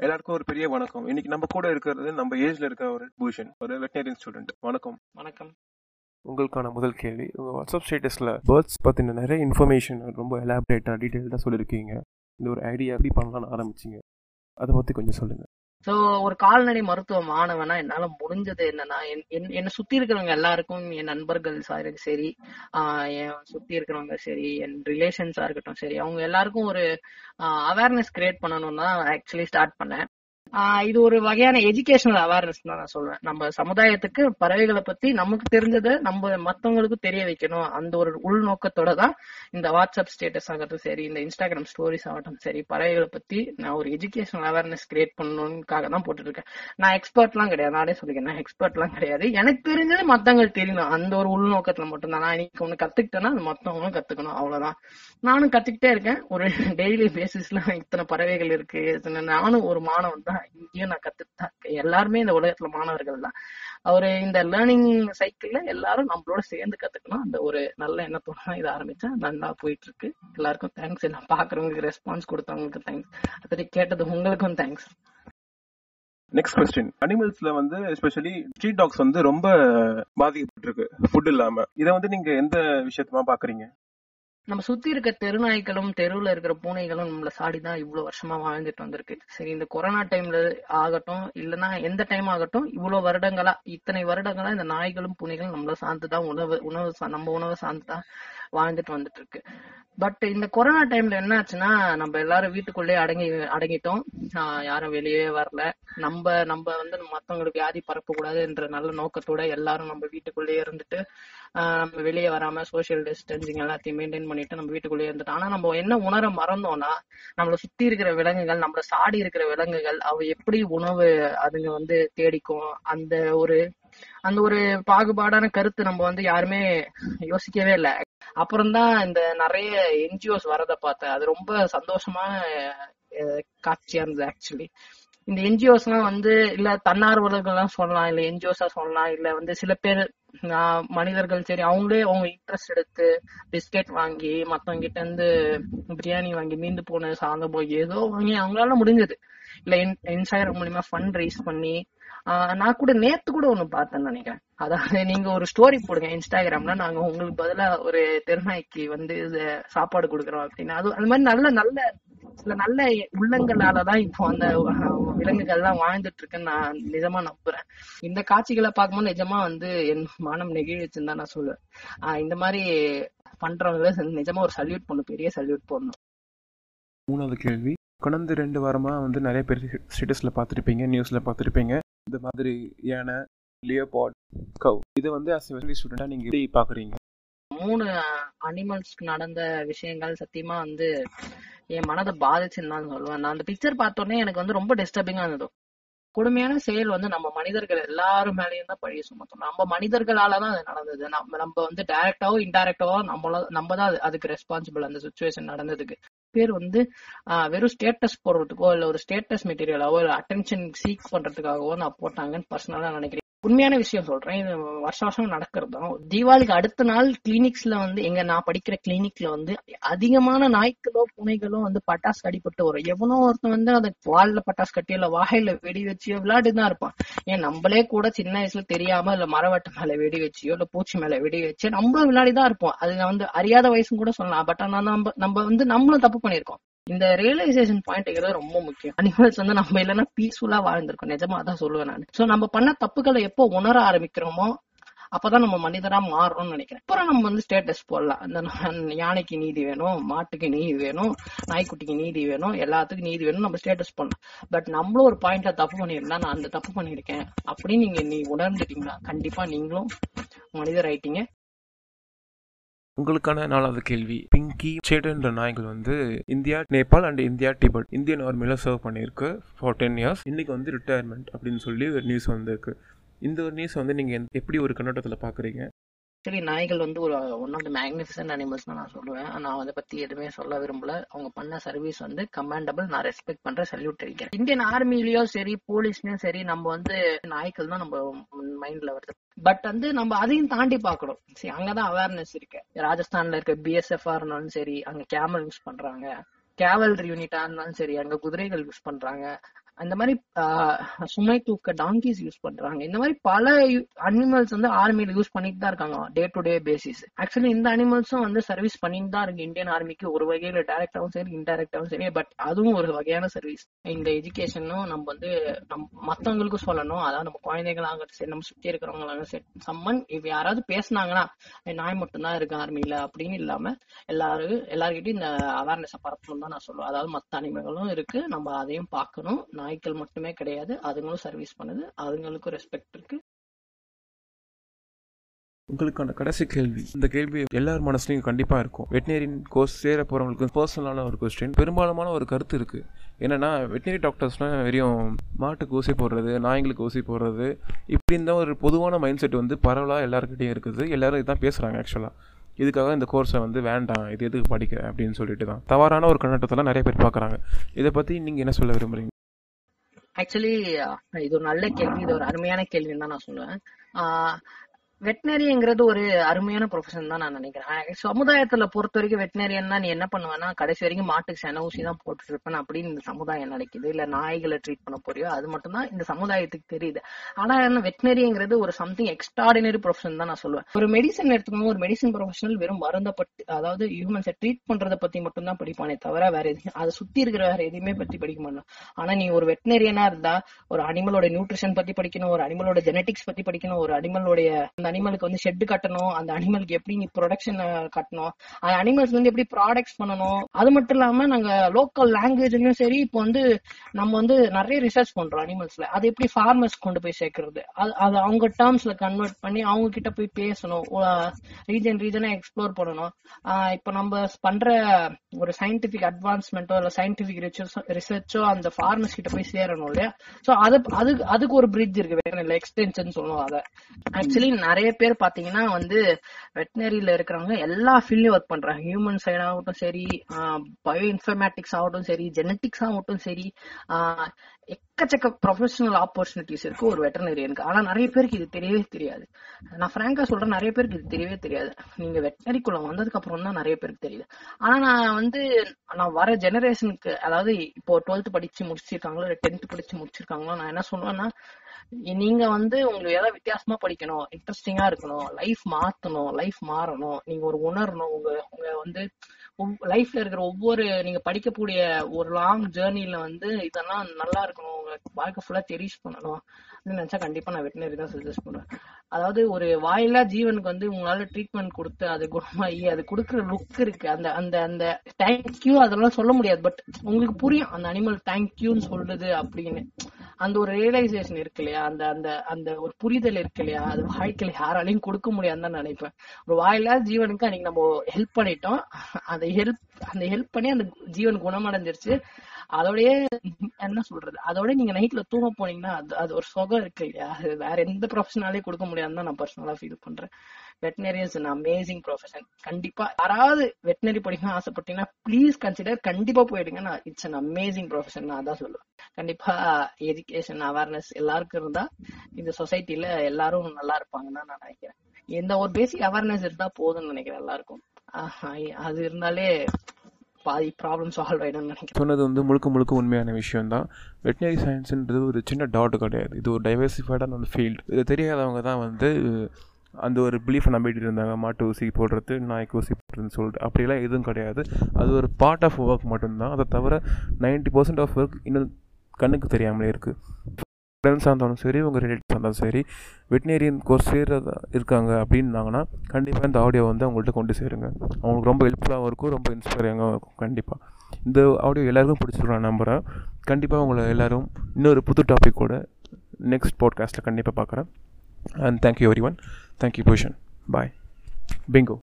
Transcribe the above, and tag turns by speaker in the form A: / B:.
A: எல்லாருக்கும் ஒரு பெரிய வணக்கம். இன்னைக்கு நம்ம கூட இருக்கிறது நம்ம ஏஜ்ல இருக்க ஒரு பூஷன் ஒரு வெட்டினரின் ஸ்டூடெண்ட் வணக்கம்.
B: வணக்கம்.
A: உங்களுக்கான முதல் கேள்வி உங்க வாட்ஸ்அப் ஸ்டேட்டஸ்ல பேர்ட்ஸ் பத்தின நிறைய இன்ஃபர்மேஷன் ரொம்ப எலாபரேட்டா டீடைல்டா சொல்லியிருக்கீங்க இந்த ஒரு ஐடியா எப்படி பண்ணலாம்னு ஆரம்பிச்சீங்க? அதை பத்தி கொஞ்சம் சொல்லுங்க.
B: சோ ஒரு கால்நடை மருத்துவ மாணவனா என்னால முடிஞ்சது என்னன்னா என்- என்- என்னை சுத்தி இருக்கிறவங்க எல்லாருக்கும் என் நண்பர்கள் சாரு சரி ஆஹ் என் சுத்தி இருக்கிறவங்க சரி என் ரிலேஷன்ஸா இருக்கட்டும் சரி அவங்க எல்லாருக்கும் ஒரு அவேர்னஸ் கிரியேட் பண்ணணும்னு தான் ஆக்சுவலி ஸ்டார்ட் பண்ணேன். இது ஒரு வகையான எஜுகேஷனல் அவேர்னஸ் தான் நான் சொல்றேன். நம்ம சமுதாயத்துக்கு பறவைகளை பத்தி நமக்கு தெரிஞ்சதை நம்ம மத்தவங்களுக்கு தெரிய வைக்கணும். அந்த ஒரு உள்நோக்கத்தோட தான் இந்த வாட்ஸ்அப் ஸ்டேட்டஸ் ஆகட்டும் சரி இந்த இன்ஸ்டாகிராம் ஸ்டோரிஸ் ஆகட்டும் சரி பறவைகளை பத்தி நான் ஒரு எஜுகேஷனல் அவேர்னஸ் கிரியேட் பண்ணணும்னுக்காக தான் போட்டுட்டு இருக்கேன் நான் எக்ஸ்பர்ட்லாம் கிடையாது. நானே சொல்லிக்கிறேன். நான் எக்ஸ்பர்ட்லாம் கிடையாது. எனக்கு தெரிஞ்சது மத்தவங்களுக்கு தெரியணும். அந்த ஒரு உள்நோக்கத்துல மட்டும்தான் நான் இன்னைக்கு ஒண்ணு கத்துக்கிட்டேன்னா அது மத்தவங்களும் கத்துக்கணும். அவ்வளவுதான். நானும் கத்துக்கிட்டே இருக்கேன். ஒரு டெய்லி பேசிஸ்ல இத்தனை பறவைகள் இருக்கு. நானும் ஒரு மாணவன் தான். இங்கேயும் நான் கத்துக்கிட்டேன். எல்லாருமே இந்த உலகத்துல மாணவர்கள் தான். அவரு இந்த லேர்னிங் சைக்கிள்ல எல்லாரும் நம்மளோட சேர்ந்து கத்துக்கணும். அந்த ஒரு நல்ல எண்ணத்தோட தான் இதை ஆரம்பிச்சேன். நல்லா போயிட்டு இருக்கு எல்லாருக்கும் தேங்க்ஸ் நான் பாக்குறவங்களுக்கு ரெஸ்பான்ஸ் கொடுத்தவங்களுக்கு தேங்க்ஸ் அதை கேட்டது உங்களுக்கும் தேங்க்ஸ்
A: நெக்ஸ்ட் கொஸ்டின் அனிமல்ஸ்ல வந்து எஸ்பெஷலி ஸ்ட்ரீட் டாக்ஸ் வந்து ரொம்ப பாதிக்கப்பட்டிருக்கு. ஃபுட் இல்லாம. இதை வந்து நீங்க எந்த விஷயத்தமா பாக்குறீங்க?
B: நம்ம சுத்தி இருக்க தெருநாய்களும் தெருவுல இருக்கிற பூனைகளும் நம்மள சாடிதான் இவ்வளவு வருஷமா வாழ்ந்துட்டு வந்திருக்கு. சரி இந்த கொரோனா டைம்ல ஆகட்டும் இல்லைன்னா எந்த டைம் ஆகட்டும் இவ்வளவு வருடங்களா இத்தனை வருடங்களா இந்த நாய்களும் பூனைகளும் நம்மள சார்ந்துதான் உணவு உணவு சா- நம்ம உணவை சார்ந்துதான் வாழ்ந்துட்டு வந்துட்டு இருக்கு பட் இந்த கொரோனா டைம்ல என்ன ஆச்சுன்னா நம்ம எல்லாரும் வீட்டுக்குள்ளேயே அடங்கி அடங்கிட்டோம். யாரும் வெளியே வரல. நம்ம நம்ம வந்து மத்தவங்களுக்கு வியாதி பரப்ப கூடாதுன்ற நல்ல நோக்கத்தோட எல்லாரும் நம்ம வீட்டுக்குள்ளேயே இருந்துட்டு நம்ம வெளியே வராம சோஷியல் டிஸ்டன்சிங் எல்லாத்தையும் மெயின்டைன் பண்ணிட்டு நம்ம வீட்டுக்குள்ளேயே இருந்துட்டோம். ஆனா நம்ம என்ன உணர மறந்தோம்னா நம்மளை சுத்தி இருக்கிற விலங்குகள் நம்மள சாடி இருக்கிற விலங்குகள் அவ எப்படி உணவு அதுங்க வந்து தேடிக்கும் அந்த ஒரு அந்த ஒரு பாகுபாடான கருத்து நம்ம வந்து யாருமே யோசிக்கவே இல்லை. அப்புறம்தான் இந்த நிறைய என்ஜிஓஸ் வரத பார்த்தேன். அது ரொம்ப சந்தோஷமான காட்சியா இருந்தது ஆக்சுவலி இந்த என்ஜிஓஸ் எல்லாம் வந்து இல்ல தன்னார்வலர்கள்லாம் சொல்லலாம் இல்ல என்ஜிஓஸா சொல்லலாம் இல்ல வந்து சில பேர் ஆஹ், மனிதர்கள் சரி அவங்களே அவங்க இன்ட்ரெஸ்ட் எடுத்து பிஸ்கெட் வாங்கி மத்தவங்க கிட்ட இருந்து பிரியாணி வாங்கி மீந்து போன சாதம் போய் ஏதோ வாங்கி அவங்களால முடிஞ்சது. இல்ல இன்ஸ்டாகிராம் மூலியமா ஃபண்ட் ரைஸ் பண்ணி நான் கூட நேத்து கூட ஒண்ணு பார்த்தேன்னு நினைக்கிறேன். அதாவது நீங்க ஒரு ஸ்டோரி போடுங்க இன்ஸ்டாகிராம்ல நாங்க உங்களுக்கு பதிலா ஒரு தெருநாய்க்கு வந்து சாப்பாடு கொடுக்குறோம் அப்படின்னு. அது அது மாதிரி நல்ல நல்ல சில நல்ல உள்ளங்களாலதான் இப்போ அந்த விலங்குகள் எல்லாம் வாழ்ந்துட்டு இருக்குன்னு நான் நிஜமா நம்புறேன். இந்த காட்சிகளை பார்க்கும்போது நிஜமா வந்து என் மானம் நெகிழ்ச்சுன்னு தான் நான் சொல்லுவேன். ஆஹ் இந்த மாதிரி பண்றவங்களை நிஜமா ஒரு சல்யூட் பண்ணும் பெரிய சல்யூட் போடணும்.
A: மூணாவது கேள்வி. கடந்த ரெண்டு வாரமா வந்து நிறைய பேர் ஸ்டேட்டஸ்ல பார்த்துருப்பீங்க நியூஸ்ல பார்த்துருப்பீங்க. இந்த மாதிரி யானை லியோபாட் கவ் இது வந்து அஸ் ஸ்டூடண்டா நீங்க எப்படி பாக்குறீங்க?
B: மூணு அனிமல்ஸ்க்கு நடந்த விஷயங்கள் சத்தியமா வந்து என் மனதை பாதிச்சுன்னு தான் சொல்லுவேன். நான் அந்த பிக்சர் பார்த்தோன்னே எனக்கு வந்து ரொம்ப டிஸ்டர்பிங்கா இருந்தது. கொடுமையான செயல் வந்து நம்ம மனிதர்கள் எல்லாரும் மேலேயும் தான் பழிய சுமத்தணும். நம்ம மனிதர்களால தான் அது நடந்தது. நம்ம நம்ம வந்து டைரக்டாவோ இன்டைரக்டாவோ நம்மள நம்ம தான் அதுக்கு ரெஸ்பான்சிபிள் அந்த சுச்சுவேஷன் நடந்ததுக்கு. பேர் வந்து வெறும் ஸ்டேட்டஸ் போடுறதுக்கோ இல்ல ஒரு ஸ்டேட்டஸ் மெட்டீரியலாவோ இல்ல அட்டென்ஷன் சீக் பண்றதுக்காகவோ நான் போட்டாங்கன்னு பர்சனலா நினைக்கிறேன். உண்மையான விஷயம் சொல்றேன். இது வருஷ வருஷம் நடக்கிறது தான் தீபாவளிக்கு அடுத்த நாள் கிளினிக்ஸ்ல வந்து எங்க நான் படிக்கிற கிளினிக்ல வந்து அதிகமான நாய்க்களோ பூனைகளோ வந்து பட்டாசு அடிபட்டு வரும். எவனோ ஒருத்தன் வந்து அதை வால்ல பட்டாசு கட்டியோ இல்ல வாயில வெடி வச்சியோ விளையாட்டு தான் இருப்பான். ஏன் நம்மளே கூட சின்ன வயசுல தெரியாம இல்ல மரவட்டு மேல வெடி வச்சியோ இல்ல பூச்சி மேல வெடி வச்சு நம்மளும் விளையாடி தான் இருப்போம். அது வந்து அறியாத வயசும் கூட சொல்லலாம். பட் ஆனா நம்ம நம்ம வந்து நம்மளும் தப்பு பண்ணிருக்கோம் இந்த ரியலைசேஷன் பாயிண்ட்ங்கிறது ரொம்ப முக்கியம். அனிமல்ஸ் வந்து நம்ம இல்லைன்னா பீஸ்ஃபுல்லா வாழ்ந்திருக்கோம். நிஜமா அதான் சொல்லுவேன் நான். சோ நம்ம பண்ண தப்புகளை எப்போ உணர ஆரம்பிக்கிறோமோ அப்பதான் நம்ம மனிதரா மாறணும்னு நினைக்கிறேன். அப்புறம் நம்ம வந்து ஸ்டேட்டஸ் போடலாம். அந்த யானைக்கு நீதி வேணும் மாட்டுக்கு நீதி வேணும் நாய்க்குட்டிக்கு நீதி வேணும் எல்லாத்துக்கும் நீதி வேணும் நம்ம ஸ்டேட்டஸ் பண்ணலாம் பட் நம்மளும் ஒரு பாயிண்ட்ல தப்பு பண்ணிருந்தா நான் அந்த தப்பு பண்ணிருக்கேன் அப்படின்னு நீங்க நீ உணர்ந்துட்டீங்களா? கண்டிப்பா நீங்களும் மனிதர் ஆயிட்டீங்க.
A: உங்களுக்கான நாலாவது கேள்வி. பிங்கி சேடுன்ற நாய்கள் வந்து India Nepal and India Tibet Indian ஆர்மியில் சர்வ் பண்ணியிருக்கு ஃபார் டென் இயர்ஸ் இன்னைக்கு வந்து ரிட்டையர்மெண்ட் அப்படின்னு சொல்லி ஒரு நியூஸ் வந்திருக்கு. இந்த ஒரு நியூஸ் வந்து நீங்கள் எப்படி ஒரு கண்ணோட்டத்தில் பார்க்குறீங்க
B: ஆக்சுவலி நாய்கள் வந்து ஒரு one of the magnificent animals தான் நான் சொல்லுவேன். நான் அதை பத்தி எதுவுமே சொல்ல விரும்பல. அவங்க பண்ண சர்வீஸ் வந்து கமாண்டபிள் நான் ரெஸ்பெக்ட் பண்ற சல்யூட் அடிக்கிறேன். இந்தியன் ஆர்மிலயோ சரி போலீஸ்லயும் சரி நம்ம வந்து நாய்க்கள் தான் நம்ம மைண்ட்ல வருது. பட் வந்து நம்ம அதையும் தாண்டி பாக்கணும் சரி அங்கதான் அவேர்னஸ் இருக்கு. ராஜஸ்தான்ல இருக்க பிஎஸ்எஃப் இருந்தாலும் சரி அங்க கேமல் யூஸ் பண்றாங்க. கேவல்ரி யூனிட்டா இருந்தாலும் சரி அங்க குதிரைகள் யூஸ் பண்றாங்க. அந்த மாதிரி சுமை தூக்க டாங்கிஸ் யூஸ் பண்றாங்க. இந்த மாதிரி பல அனிமல்ஸ் வந்து ஆர்மியில யூஸ் பண்ணிட்டு தான் இருக்காங்க day to day basis actually இந்த அனிமல்ஸும் வந்து சர்வீஸ் பண்ணிட்டு தான் இருக்கு. இந்தியன் ஆர்மிக்கு ஒரு வகையில டைரக்டாவும் சரி இன்டைரக்டாவும் சரி பட் அதுவும் ஒரு வகையான சர்வீஸ் இந்த எஜுகேஷனும் நம்ம வந்து நம் மத்தவங்களுக்கும் சொல்லணும். அதாவது நம்ம குழந்தைகளாக சரி நம்ம சுத்தி இருக்கிறவங்களாக சரி சம்மன் இப்ப யாராவது பேசுனாங்கன்னா நாய் மட்டும்தான் இருக்கு ஆர்மியில அப்படின்னு இல்லாம எல்லாரும் எல்லாருக்கிட்டையும் இந்த அவேர்னஸ் பரப்பணும் தான் நான் சொல்லுவேன். அதாவது மத்த அனிமல்களும் இருக்கு நம்ம அதையும் பார்க்கணும். நான் நாய்க்கள் மட்டுமே கிடையாது. அதுங்களும் சர்வீஸ் பண்ணுது. அதுங்களுக்கும் ரெஸ்பெக்ட் இருக்கு.
A: உங்களுக்கான கடைசி கேள்வி. இந்த கேள்வி எல்லார் மனசுலையும் கண்டிப்பாக இருக்கும். வெட்டினரியின் கோர்ஸ் சேர போகிறவங்களுக்கு பர்சனலான ஒரு கொஸ்டின் பெரும்பாலுமான ஒரு கருத்து இருக்குது என்னென்னா வெட்டினரி டாக்டர்ஸ்னால் வெறும் மாட்டுக்கு ஊசி போடுறது நாய்களுக்கு ஊசி போடுறது இப்படி இந்த ஒரு பொதுவான மைண்ட் செட் வந்து பரவலாக எல்லாருக்கிட்டையும் இருக்குது. எல்லோரும் இதான் பேசுகிறாங்க ஆக்சுவலாக இதுக்காக இந்த கோர்ஸை வந்து வேண்டாம். இது எதுக்கு படிக்க அப்படின்னு சொல்லிட்டு தான் தவறான ஒரு கண்ணோட்டத்தில் நிறைய பேர் பார்க்குறாங்க. இதை பற்றி நீங்கள் என்ன சொல்ல விரும்புகிறீங்க
B: ஆக்சுவலி uh, இது ஒரு நல்ல கேள்வி. இது ஒரு அருமையான கேள்வின்னு தான் நான் சொல்லுவேன். வெட்டினரிங்கிறது ஒரு அருமையான ப்ரொஃபஷன் தான் நான் நினைக்கிறேன். சமுதாயத்துல பொறுத்த வரைக்கும் வெட்டினரியன்னா நீ என்ன பண்ணுவேன்னா கடைசி வரைக்கும் மாட்டுக்கு சென ஊசி தான் போட்டு இருப்பேன் அப்படின்னு இந்த சமுதாயம் நினைக்குது. இல்ல நாய்களை ட்ரீட் பண்ண போறியோ அது மட்டும் தான் இந்த சமுதாயத்துக்கு தெரியுது. ஆனா என்ன வெட்டினரிங்கிறது ஒரு சம்திங் எக்ஸ்ட்ராடினரி ப்ரொஃபஷன் தான் நான் சொல்லுவேன். ஒரு மெடிசன் எடுத்துக்கணும் ஒரு மெடிசன் ப்ரொஃபஷனல் வெறும் மருந்த பத்தி அதாவது ஹியூமன்ஸை ட்ரீட் பண்றத பத்தி மட்டும் தான் படிப்பானே தவிர வேற எதையும் அதை சுத்தி இருக்கிற வேற எதையுமே பத்தி படிக்க மாட்டோம் ஆனா நீ ஒரு வெட்டினரியனா இருந்தா ஒரு அனிமலோட நியூட்ரிஷன் பத்தி படிக்கணும் ஒரு அனிமலோட ஜெனட்டிக்ஸ் பத்தி படிக்கணும் ஒரு அனிமலோட அந்த அனிமலுக்கு வந்து ஷெட் கட்டணும். அந்த அனிமலுக்கு எப்படி நீ ப்ரொடக்ஷன் கட்டணும். அந்த அனிமல்ஸ் வந்து எப்படி ப்ராடக்ட்ஸ் பண்ணணும். அது மட்டும் இல்லாம நாங்க லோக்கல் லாங்குவேஜ்லயும் சரி இப்போ வந்து நம்ம வந்து நிறைய ரிசர்ச் பண்றோம் அனிமல்ஸ்ல அது எப்படி ஃபார்மர்ஸ் கொண்டு போய் சேர்க்கறது? அது அது அவங்க டேர்ம்ஸ்ல கன்வெர்ட் பண்ணி அவங்க கிட்ட போய் பேசணும். ரீஜன் ரீஜனா எக்ஸ்ப்ளோர் பண்ணணும். இப்போ இப்ப நம்ம பண்ற ஒரு சயின்டிபிக் அட்வான்ஸ்மெண்ட்டோ இல்ல சயின்டிபிக் ரிசர்ச்சோ அந்த ஃபார்மர்ஸ் கிட்ட போய் சேரணும் இல்லையா? சோ அது அதுக்கு அதுக்கு ஒரு பிரிட்ஜ் இருக்கு. வேற இல்ல எக்ஸ்டென்ஷன் சொல்லுவோம் அதை. ஆக்சுவலி நிறைய நிறைய பேர் பாத்தீங்கன்னா வந்து வெட்டினரியில இருக்கிறவங்க எல்லா ஃபீல்ட்லயும் ஒர்க் பண்றாங்க. ஹியூமன் சைட் ஆகட்டும் சரி பயோ இன்ஃபர்மேட்டிக்ஸ் ஆகட்டும் சரி ஜெனட்டிக்ஸ் ஆகட்டும் சரி ஆஹ் எக்கச்சக்க ப்ரொஃபஷனல் ஆப்பர்ச்சுனிட்டிஸ் இருக்கு ஒரு வெட்டனரியனுக்கு ஆனா நிறைய பேருக்கு இது தெரியவே தெரியாது. நான் ஃப்ராங்கா சொல்றேன் நிறைய பேருக்கு இது தெரியவே தெரியாது. நீங்க வெட்டினரிக்குள்ள வந்ததுக்கு அப்புறம் தான் நிறைய பேருக்கு தெரியுது. ஆனா நான் வந்து நான் வர ஜெனரேஷனுக்கு அதாவது இப்போ டுவெல்த் படிச்சு முடிச்சிருக்காங்களோ இல்ல டென்த் படிச்சு முடிச்சிருக்காங்களோ நான் என்ன சொல்லுவேன்னா நீங்க வந்து உங்களுக்கு ஏதாவது வித்தியாசமா படிக்கணும் இன்ட்ரெஸ்டிங்கா இருக்கணும் லைஃப் மாத்தணும் லைஃப் மாறணும் நீங்க ஒரு உணரணும் உங்க உங்க வந்து லைஃப்ல இருக்கிற ஒவ்வொரு நீங்க படிக்கக்கூடிய ஒரு லாங் ஜேர்னில வந்து இதெல்லாம் நல்லா இருக்கணும் உங்க வாழ்க்கை ஃபுல்லா தெரிஸ் பண்ணணும் நினைச்சா கண்டிப்பா நான் வெட்டினரி தான் சஜஸ்ட் பண்ணுவேன். அதாவது ஒரு வாயிலா ஜீவனுக்கு வந்து உங்களால ட்ரீட்மெண்ட் கொடுத்து அது குணமாகி அது கொடுக்குற லுக் இருக்கு அந்த அந்த அந்த தேங்க்யூ அதெல்லாம் சொல்ல முடியாது பட் உங்களுக்கு புரியும் அந்த அனிமல் தேங்க்யூன்னு சொல்லுது அப்படின்னு. அந்த ஒரு ரியலைசேஷன் இருக்கு இல்லையா? அந்த அந்த அந்த ஒரு புரிதல் இருக்கு இல்லையா? அது வாழ்க்கையில யாராலையும் கொடுக்க முடியாதுன்னு தான் நினைப்பேன். ஒரு வாயில்லாத ஜீவனுக்கு அன்னைக்கு நம்ம ஹெல்ப் பண்ணிட்டோம். அந்த ஹெல்ப் அந்த ஹெல்ப் பண்ணி அந்த ஜீவன் குணமடைஞ்சிருச்சு. அதோடய என்ன சொல்றது? அதோட நீங்க நைட்ல தூங்க போனீங்கன்னா அது அது ஒரு சுகம் இருக்கு இல்லையா? அது வேற எந்த ப்ரொஃபஷனாலே கொடுக்க முடியாதுன்னு தான் நான் பர்சனலா ஃபீல் பண்றேன். வெட்டினரியன்ஸ் அமேசிங் ப்ரொஃபஷன் கண்டிப்பா யாராவது வெட்டினரி படிக்கணும் ஆசைப்பட்டீங்கன்னா ப்ளீஸ் கன்சிடர் கண்டிப்பா போயிடுங்க. நான் இட்ஸ் அன் அமேசிங் ப்ரொஃபஷன் நான் அதான் சொல்லுவேன். கண்டிப்பா எஜுகேஷன் அவேர்னஸ் எல்லாருக்கும் இருந்தா இந்த சொசைட்டில எல்லாரும் நல்லா இருப்பாங்கன்னு நான் நினைக்கிறேன். எந்த ஒரு பேசிக் அவேர்னஸ் இருந்தா போதும்னு நினைக்கிறேன் எல்லாருக்கும். அது இருந்தாலே பாதி ப்ராப்ளம் சால்வ் ஆகிடும் நினைக்கிறேன்.
A: சொன்னது வந்து முழுக்க முழுக்க உண்மையான விஷயம் தான் வெட்டினரி சயின்ஸுன்றது ஒரு சின்ன டாட் கிடையாது. இது ஒரு டைவர்சிஃபைடான ஒரு ஃபீல்டு இது தெரியாதவங்க தான் வந்து அந்த ஒரு பிலீஃபை நம்பிட்டு இருந்தாங்க. மாட்டு ஊசி போடுறது நாய்க்கு ஊசி போடுறதுன்னு சொல்லிட்டு. அப்படிலாம் எதுவும் கிடையாது. அது ஒரு பார்ட் ஆஃப் ஒர்க் மட்டும்தான். அதை தவிர நைன்ட்டி பர்சன்ட் ஆஃப் ஒர்க் இன்னும் கண்ணுக்கு தெரியாமலே இருக்குது ஃப்ரெண்ட்ஸாக இருந்தாலும் சரி உங்கள் ரிலேட்டிவ்ஸாக இருந்தாலும் சரி வெட்டினேரியன் கோர்ஸ் சேர்றதா இருக்காங்க அப்படின்னாங்கன்னா கண்டிப்பாக இந்த ஆடியோ வந்து அவங்கள்ட்ட கொண்டு சேருங்க. அவங்களுக்கு ரொம்ப ஹெல்ப்ஃபுல்லாகவும் இருக்கும் ரொம்ப இன்ஸ்பைரிங்காகவும் இருக்கும் கண்டிப்பாக இந்த ஆடியோ எல்லாருக்கும் பிடிச்சிருக்கோம் நான் நம்புகிறேன் கண்டிப்பாக உங்களை எல்லோரும் இன்னொரு புது டாப்பிக்கோட நெக்ஸ்ட் பாட்காஸ்ட்டில் கண்டிப்பாக பார்க்குறேன். And thank you everyone thank you Bhushan bye Bingo